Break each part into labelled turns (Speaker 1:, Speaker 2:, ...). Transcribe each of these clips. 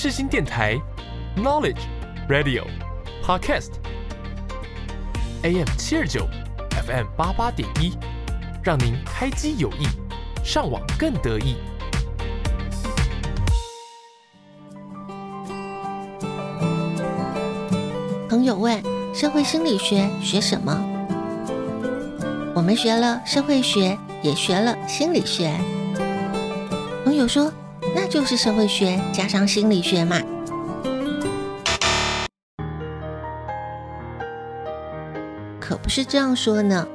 Speaker 1: 世新电台，Knowledge Radio Podcast，AM 七二九，FM 八八点一，让您开机有益，上网更得意。
Speaker 2: 朋友问：社会心理学学什么？我们学了社会学，也学了心理学。朋友说：“那就是社会学加上心理学嘛。”可不是这样说呢。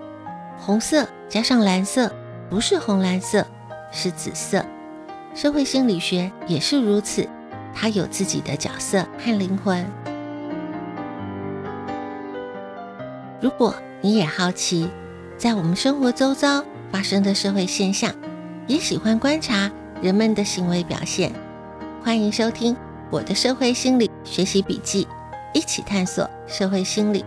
Speaker 2: 红色加上蓝色不是红蓝色，是紫色。社会心理学也是如此，它有自己的角色和灵魂。如果你也好奇，在我们生活周遭发生的社会现象，也喜欢观察。人们的行为表现，欢迎收听我的社会心理学习笔记，一起探索社会心理。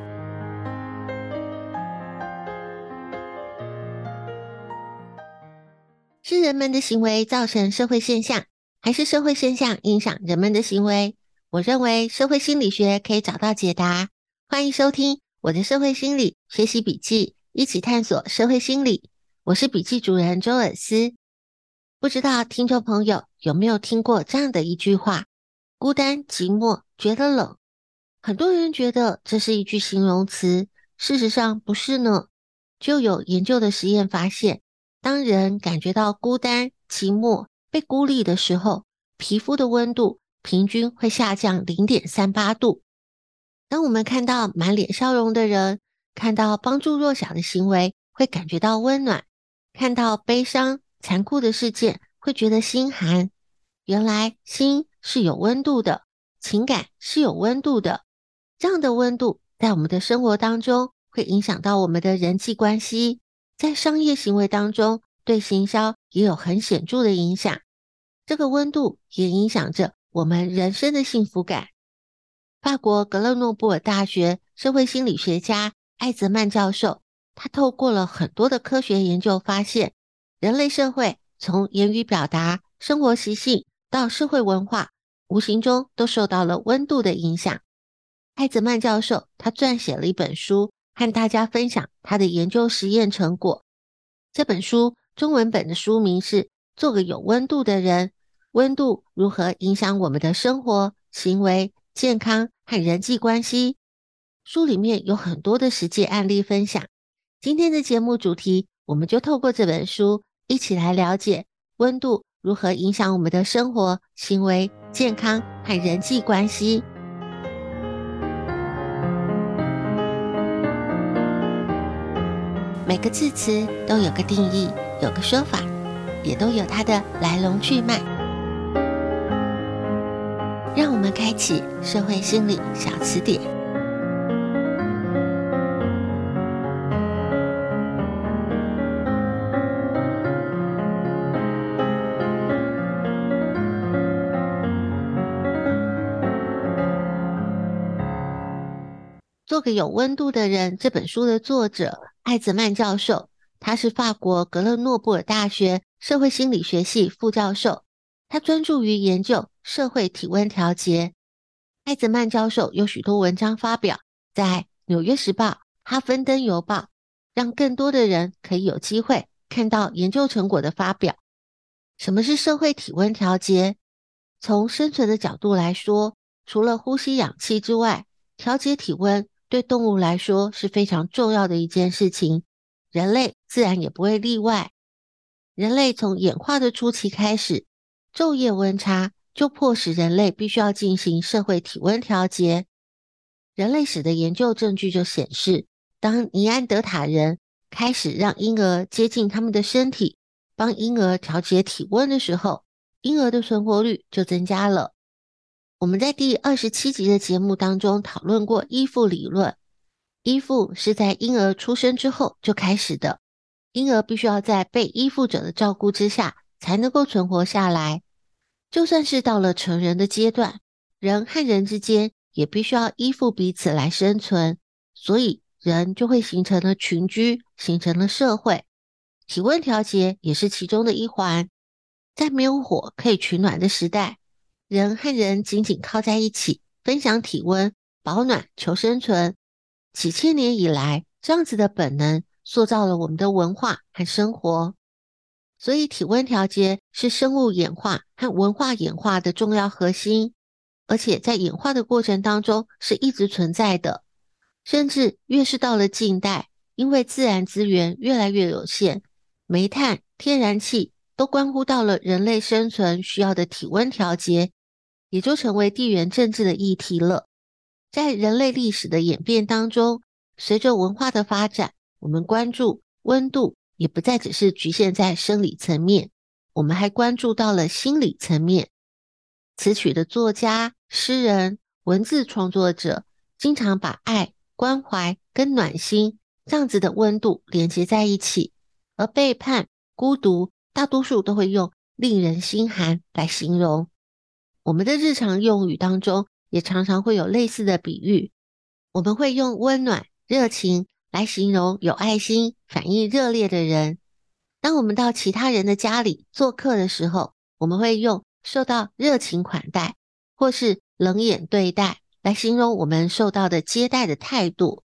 Speaker 2: 是人们的行为造成社会现象，还是社会现象影响人们的行为？我认为社会心理学可以找到解答。欢迎收听我的社会心理学习笔记，一起探索社会心理。我是笔记主人周尔斯。不知道听众朋友有没有听过这样的一句话：“孤单寂寞，觉得冷。”很多人觉得这是一句形容词，事实上不是呢。就有研究的实验发现，当人感觉到孤单、寂寞、被孤立的时候，皮肤的温度平均会下降零点三八度。当我们看到满脸笑容的人，看到帮助弱小的行为，会感觉到温暖；看到悲伤。残酷的事件会觉得心寒。原来心是有温度的，情感是有温度的。这样的温度在我们的生活当中会影响到我们的人际关系，在商业行为当中对行销也有很显著的影响。这个温度也影响着我们人生的幸福感。法国格勒诺布尔大学社会心理学家艾泽曼教授，他透过了很多的科学研究发现。人类社会从言语表达、生活习性到社会文化，无形中都受到了温度的影响。艾泽曼教授他撰写了一本书，和大家分享他的研究实验成果。这本书中文本的书名是《做个有温度的人：温度如何影响我们的生活、行为、健康和人际关系》。书里面有很多的实际案例分享。今天的节目主题，我们就透过这本书。一起来了解温度如何影响我们的生活、行为、健康和人际关系。每个字词都有个定义，有个说法，也都有它的来龙去脉。让我们开启社会心理小词典。做个有温度的人。这本书的作者艾泽曼教授，他是法国格勒诺布尔大学社会心理学系副教授，他专注于研究社会体温调节。艾泽曼教授有许多文章发表在《纽约时报》、《哈芬登邮报》，让更多的人可以有机会看到研究成果的发表。什么是社会体温调节？从生存的角度来说，除了呼吸氧气之外，调节体温。对动物来说是非常重要的一件事情，人类自然也不会例外。人类从演化的初期开始，昼夜温差就迫使人类必须要进行社会体温调节。人类史的研究证据就显示，当尼安德塔人开始让婴儿接近他们的身体，帮婴儿调节体温的时候，婴儿的存活率就增加了。我们在第二十七集的节目当中讨论过依附理论。依附是在婴儿出生之后就开始的，婴儿必须要在被依附者的照顾之下才能够存活下来。就算是到了成人的阶段，人和人之间也必须要依附彼此来生存，所以人就会形成了群居，形成了社会。体温调节也是其中的一环。在没有火可以取暖的时代，人和人紧紧靠在一起，分享体温，保暖求生存。几千年以来，这样子的本能塑造了我们的文化和生活。所以，体温调节是生物演化和文化演化的重要核心，而且在演化的过程当中是一直存在的。甚至越是到了近代，因为自然资源越来越有限，煤炭、天然气都关乎到了人类生存需要的体温调节。也就成为地缘政治的议题了。在人类历史的演变当中，随着文化的发展，我们关注温度也不再只是局限在生理层面，我们还关注到了心理层面。词曲的作家、诗人、文字创作者，经常把爱、关怀跟暖心这样子的温度连接在一起，而背叛、孤独，大多数都会用令人心寒来形容。我们的日常用语当中也常常会有类似的比喻，我们会用温暖、热情来形容有爱心、反应热烈的人。当我们到其他人的家里做客的时候，我们会用受到热情款待或是冷眼对待来形容我们受到的接待的态度。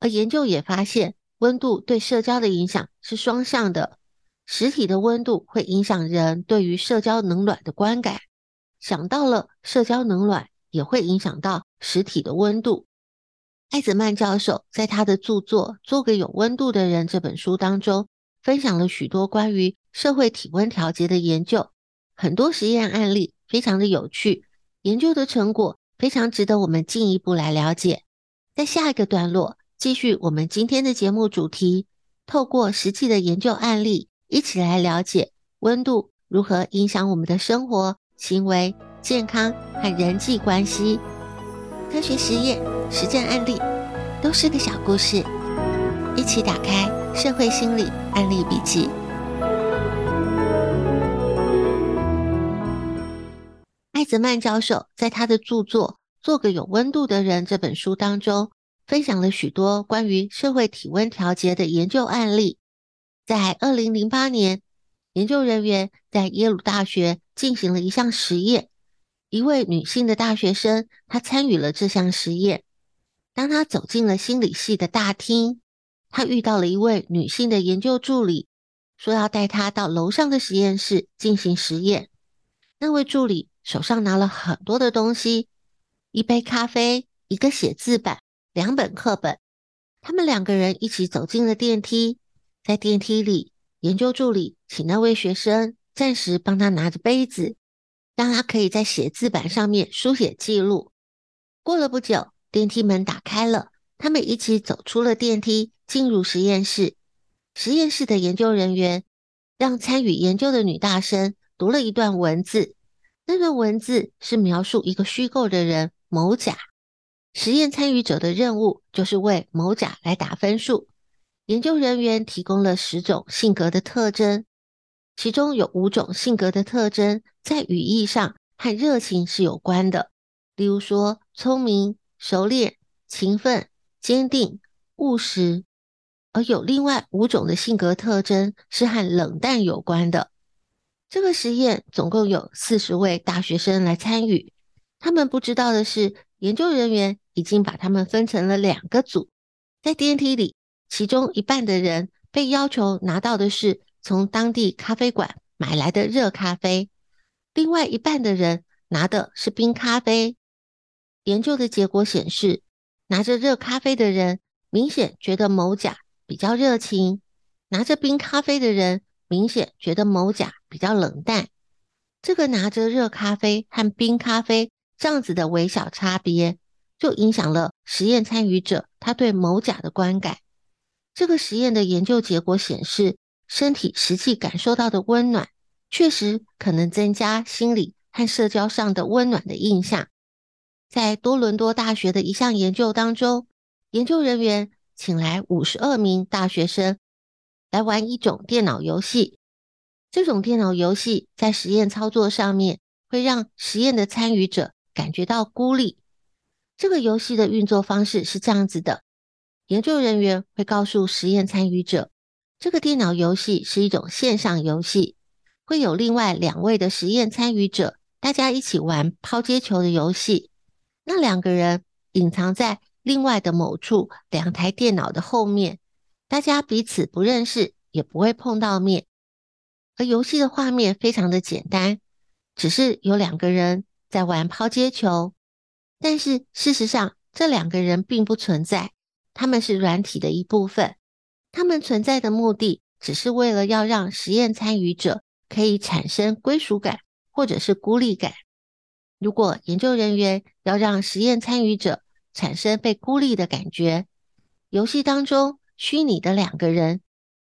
Speaker 2: 而研究也发现，温度对社交的影响是双向的，实体的温度会影响人对于社交冷暖的观感。想到了社交冷暖，也会影响到实体的温度。艾泽曼教授在他的著作《做个有温度的人》这本书当中，分享了许多关于社会体温调节的研究，很多实验案例非常的有趣，研究的成果非常值得我们进一步来了解。在下一个段落，继续我们今天的节目主题，透过实际的研究案例，一起来了解温度如何影响我们的生活。行为、健康和人际关系，科学实验、实战案例，都是个小故事。一起打开《社会心理案例笔记》。艾泽曼教授在他的著作《做个有温度的人》这本书当中，分享了许多关于社会体温调节的研究案例。在二零零八年，研究人员在耶鲁大学。进行了一项实验，一位女性的大学生，她参与了这项实验。当她走进了心理系的大厅，她遇到了一位女性的研究助理，说要带她到楼上的实验室进行实验。那位助理手上拿了很多的东西，一杯咖啡，一个写字板，两本课本。他们两个人一起走进了电梯，在电梯里，研究助理请那位学生。暂时帮他拿着杯子，让他可以在写字板上面书写记录。过了不久，电梯门打开了，他们一起走出了电梯，进入实验室。实验室的研究人员让参与研究的女大生读了一段文字，那段文字是描述一个虚构的人某甲。实验参与者的任务就是为某甲来打分数。研究人员提供了十种性格的特征。其中有五种性格的特征，在语义上和热情是有关的，例如说聪明、熟练、勤奋、坚定、务实；而有另外五种的性格特征是和冷淡有关的。这个实验总共有四十位大学生来参与，他们不知道的是，研究人员已经把他们分成了两个组，在电梯里，其中一半的人被要求拿到的是。从当地咖啡馆买来的热咖啡，另外一半的人拿的是冰咖啡。研究的结果显示，拿着热咖啡的人明显觉得某甲比较热情，拿着冰咖啡的人明显觉得某甲比较冷淡。这个拿着热咖啡和冰咖啡这样子的微小差别，就影响了实验参与者他对某甲的观感。这个实验的研究结果显示，身体实际感受到的温暖，确实可能增加心理和社交上的温暖的印象。在多伦多大学的一项研究当中，研究人员请来五十二名大学生来玩一种电脑游戏。这种电脑游戏在实验操作上面会让实验的参与者感觉到孤立。这个游戏的运作方式是这样子的：研究人员会告诉实验参与者。这个电脑游戏是一种线上游戏，会有另外两位的实验参与者大家一起玩抛接球的游戏。那两个人隐藏在另外的某处，两台电脑的后面，大家彼此不认识，也不会碰到面。而游戏的画面非常的简单，只是有两个人在玩抛接球。但是事实上，这两个人并不存在，他们是软体的一部分。他们存在的目的，只是为了要让实验参与者可以产生归属感，或者是孤立感。如果研究人员要让实验参与者产生被孤立的感觉，游戏当中虚拟的两个人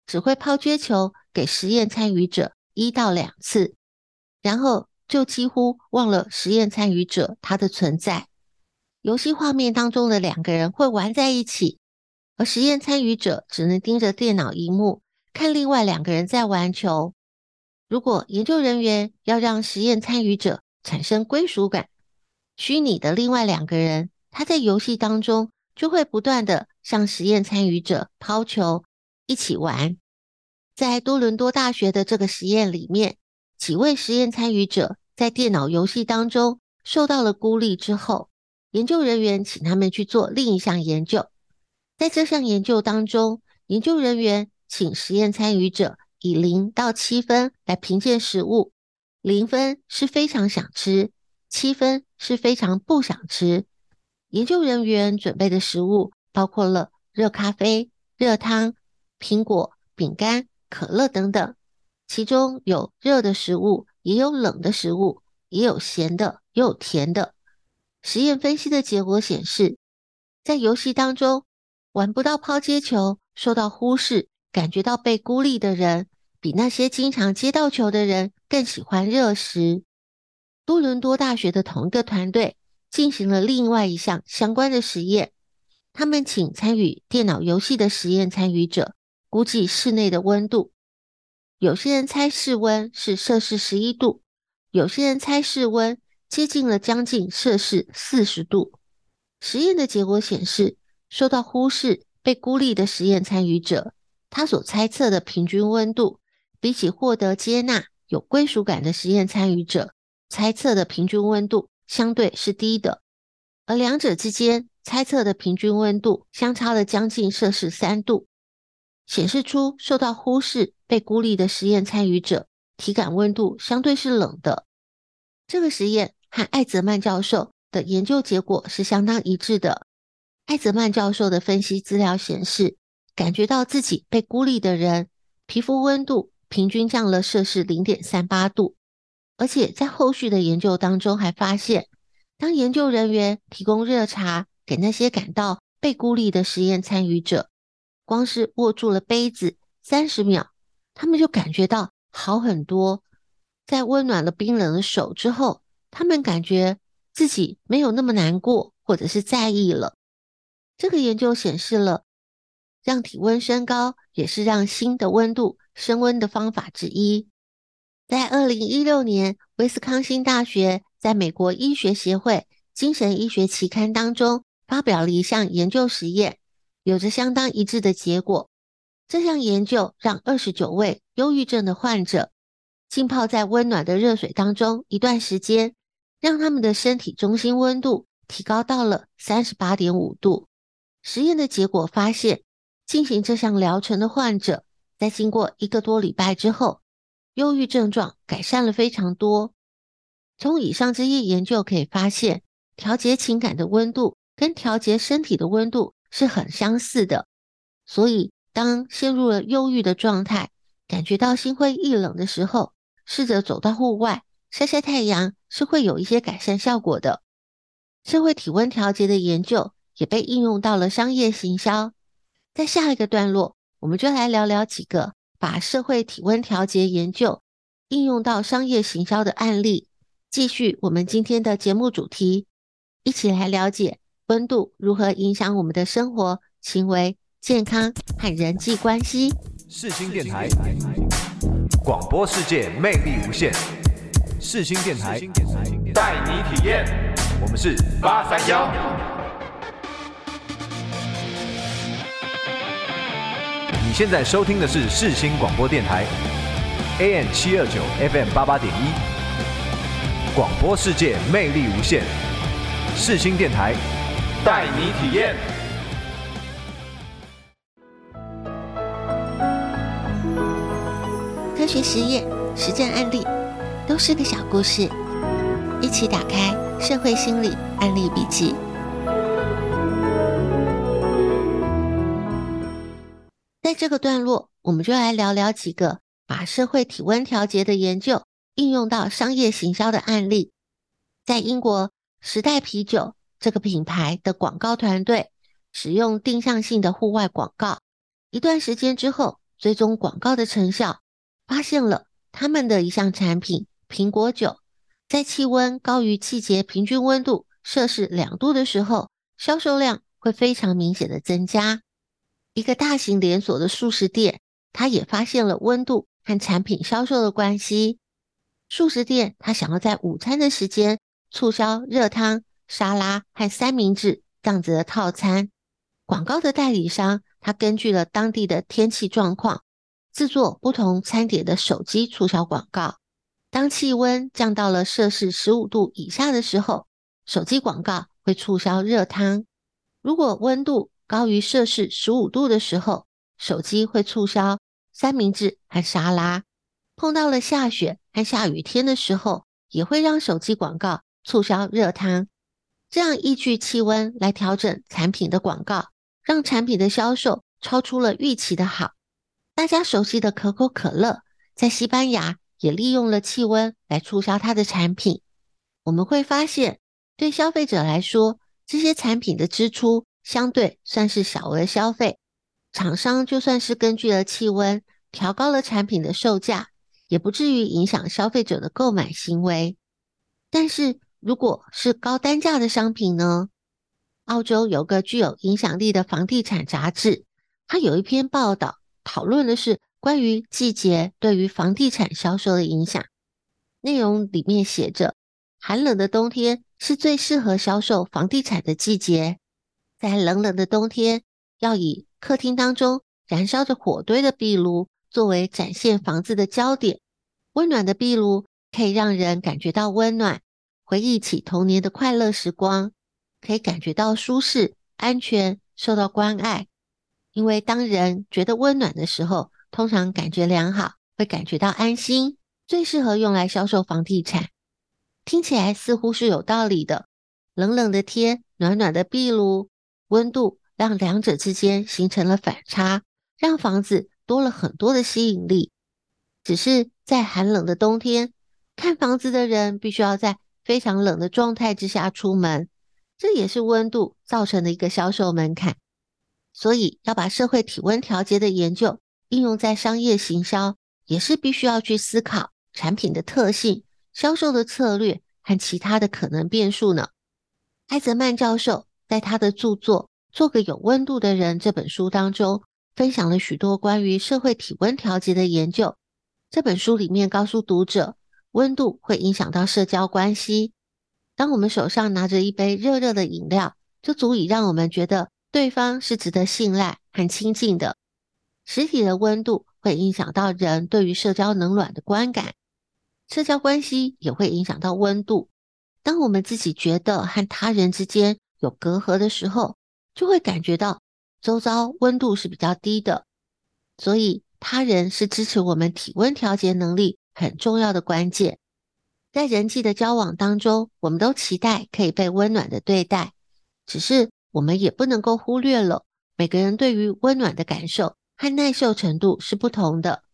Speaker 2: 只会抛接球给实验参与者一到两次，然后就几乎忘了实验参与者他的存在。游戏画面当中的两个人会玩在一起，而实验参与者只能盯着电脑荧幕看另外两个人在玩球。如果研究人员要让实验参与者产生归属感，虚拟的另外两个人他在游戏当中就会不断地向实验参与者抛球，一起玩。在多伦多大学的这个实验里面，几位实验参与者在电脑游戏当中受到了孤立之后。研究人员请他们去做另一项研究，在这项研究当中，研究人员请实验参与者以零到七分来评鉴食物，零分是非常想吃，七分是非常不想吃。研究人员准备的食物包括了热咖啡、热汤、苹果、饼干、可乐等等，其中有热的食物，也有冷的食物，也有咸的，也有甜的。实验分析的结果显示，在游戏当中玩不到抛接球、受到忽视、感觉到被孤立的人，比那些经常接到球的人更喜欢热食。多伦多大学的同一个团队进行了另外一项相关的实验，他们请参与电脑游戏的实验参与者估计室内的温度，有些人猜室温是摄氏十一度，有些人猜室温。接近了将近摄氏四十度。实验的结果显示，受到忽视、被孤立的实验参与者，他所猜测的平均温度，比起获得接纳、有归属感的实验参与者猜测的平均温度，相对是低的。而两者之间猜测的平均温度相差了将近摄氏三度，显示出受到忽视、被孤立的实验参与者体感温度相对是冷的。这个实验。和艾泽曼教授的研究结果是相当一致的。艾泽曼教授的分析资料显示，感觉到自己被孤立的人，皮肤温度平均降了摄氏零点三八度。而且在后续的研究当中，还发现，当研究人员提供热茶给那些感到被孤立的实验参与者，光是握住了杯子三十秒，他们就感觉到好很多。在温暖了冰冷的手之后，他们感觉自己没有那么难过，或者是在意了。这个研究显示了，让体温升高也是让心的温度升温的方法之一。在二零一六年，威斯康星大学在美国医学协会精神医学期刊当中发表了一项研究实验，有着相当一致的结果。这项研究让二十九位忧郁症的患者浸泡在温暖的热水当中一段时间。让他们的身体中心温度提高到了三十八点五度。实验的结果发现，进行这项疗程的患者，在经过一个多礼拜之后，忧郁症状改善了非常多。从以上这些研究可以发现，调节情感的温度跟调节身体的温度是很相似的。所以，当陷入了忧郁的状态，感觉到心灰意冷的时候，试着走到户外。晒晒太阳是会有一些改善效果的。社会体温调节的研究也被应用到了商业行销。在下一个段落，我们就来聊聊几个把社会体温调节研究应用到商业行销的案例。继续我们今天的节目主题，一起来了解温度如何影响我们的生活、行为、健康和人际关系。
Speaker 3: 世新电台，广播世界魅力无限。世新电台带你体验，我们是八三幺。现在收听的是世新广播电台，AM 七二九，FM 八八点一。广播世界魅力无限，世新电台带你体验。
Speaker 2: 科学实验、实战案例都是个小故事，一起打开《社会心理案例笔记》。在这个段落，我们就来聊聊几个把社会体温调节的研究应用到商业行销的案例。在英国，时代啤酒这个品牌的广告团队使用定向性的户外广告，一段时间之后，追踪广告的成效。发现了他们的一项产品苹果酒，在气温高于季节平均温度摄氏两度的时候，销售量会非常明显的增加。一个大型连锁的速食店，它也发现了温度和产品销售的关系。速食店它想要在午餐的时间促销热汤、沙拉和三明治这样子的套餐。广告的代理商，他根据了当地的天气状况。制作不同餐点的手机促销广告。当气温降到了摄氏十五度以下的时候，手机广告会促销热汤；如果温度高于摄氏十五度的时候，手机会促销三明治和沙拉。碰到了下雪和下雨天的时候，也会让手机广告促销热汤。这样依据气温来调整产品的广告，让产品的销售超出了预期的好。大家熟悉的可口可乐，在西班牙也利用了气温来促销它的产品。我们会发现，对消费者来说，这些产品的支出相对算是小额消费。厂商就算是根据了气温调高了产品的售价，也不至于影响消费者的购买行为。但是，如果是高单价的商品呢？澳洲有个具有影响力的房地产杂志，它有一篇报道。讨论的是关于季节对于房地产销售的影响。内容里面写着，寒冷的冬天是最适合销售房地产的季节。在冷冷的冬天，要以客厅当中燃烧着火堆的壁炉作为展现房子的焦点。温暖的壁炉可以让人感觉到温暖，回忆起童年的快乐时光，可以感觉到舒适、安全、受到关爱。因为当人觉得温暖的时候，通常感觉良好，会感觉到安心，最适合用来销售房地产。听起来似乎是有道理的。冷冷的天，暖暖的壁炉，温度让两者之间形成了反差，让房子多了很多的吸引力。只是在寒冷的冬天，看房子的人必须要在非常冷的状态之下出门，这也是温度造成的一个销售门槛。所以，要把社会体温调节的研究应用在商业行销，也是必须要去思考产品的特性、销售的策略和其他的可能变数呢。艾泽曼教授在他的著作《做个有温度的人》这本书当中，分享了许多关于社会体温调节的研究。这本书里面告诉读者，温度会影响到社交关系。当我们手上拿着一杯热热的饮料，就足以让我们觉得。对方是值得信赖和亲近的。实体的温度会影响到人对于社交冷暖的观感，社交关系也会影响到温度。当我们自己觉得和他人之间有隔阂的时候，就会感觉到周遭温度是比较低的。所以，他人是支持我们体温调节能力很重要的关键。在人际的交往当中，我们都期待可以被温暖的对待，只是。我们也不能够忽略了，每个人对于温暖的感受和耐受程度是不同的。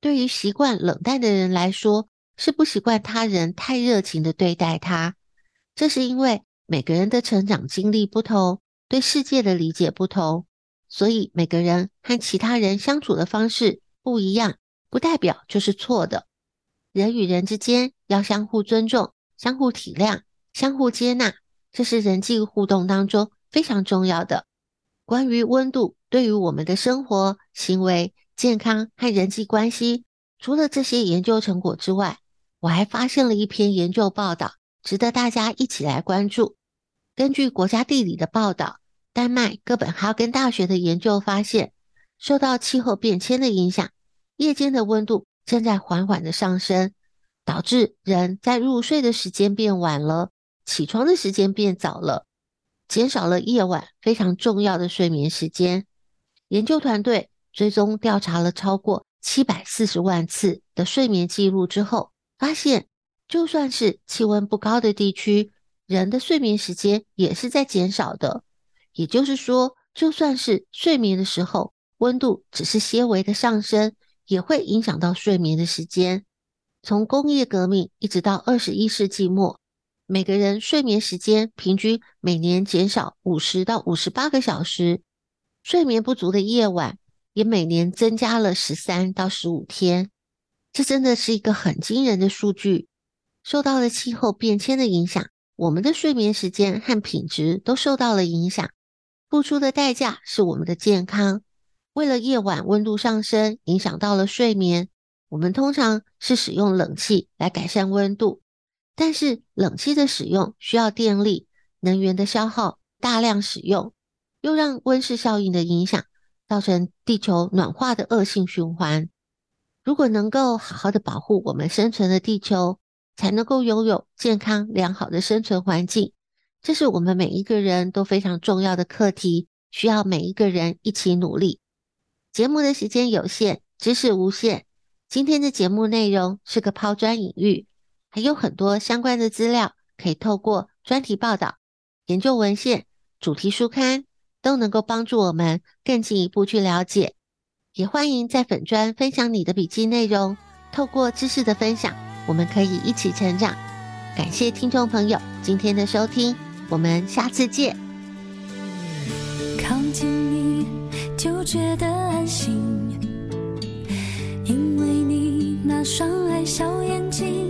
Speaker 2: 对于习惯冷淡的人来说，是不习惯他人太热情的对待他。这是因为每个人的成长经历不同，对世界的理解不同，所以每个人和其他人相处的方式不一样，不代表就是错的。人与人之间要相互尊重、相互体谅、相互接纳，这是人际互动当中。非常重要的，关于温度对于我们的生活、行为、健康和人际关系，除了这些研究成果之外，我还发现了一篇研究报道，值得大家一起来关注。根据国家地理的报道，丹麦哥本哈根大学的研究发现，受到气候变迁的影响，夜间的温度正在缓缓的上升。导致人在入睡的时间变晚了，起床的时间变早了，减少了夜晚非常重要的睡眠时间。研究团队追踪调查了超过七百四十万次的睡眠记录之后，发现就算是气温不高的地区，人的睡眠时间也是在减少的。也就是说，就算是睡眠的时候，温度只是些微的上升，也会影响到睡眠的时间。从工业革命一直到二十一世纪末，每个人睡眠时间平均每年减少五十到五十八个小时，睡眠不足的夜晚也每年增加了十三到十五天。这真的是一个很惊人的数据。受到了气候变迁的影响，我们的睡眠时间和品质都受到了影响，付出的代价是我们的健康。为了夜晚温度上升，影响到了睡眠。我们通常是使用冷气来改善温度，但是冷气的使用需要电力、能源的消耗，大量使用，又让温室效应的影响，造成地球暖化的恶性循环。如果能够好好的保护我们生存的地球，才能够拥有健康良好的生存环境。这是我们每一个人都非常重要的课题，需要每一个人一起努力。节目的时间有限，知识无限。今天的节目内容是个抛砖引玉，还有很多相关的资料可以透过专题报道、研究文献、主题书刊都能够帮助我们更进一步去了解。也欢迎在粉专分享你的笔记内容，透过知识的分享，我们可以一起成长。感谢听众朋友今天的收听，我们下次见。
Speaker 4: 靠近你就觉得安心。因为你那双爱笑眼睛，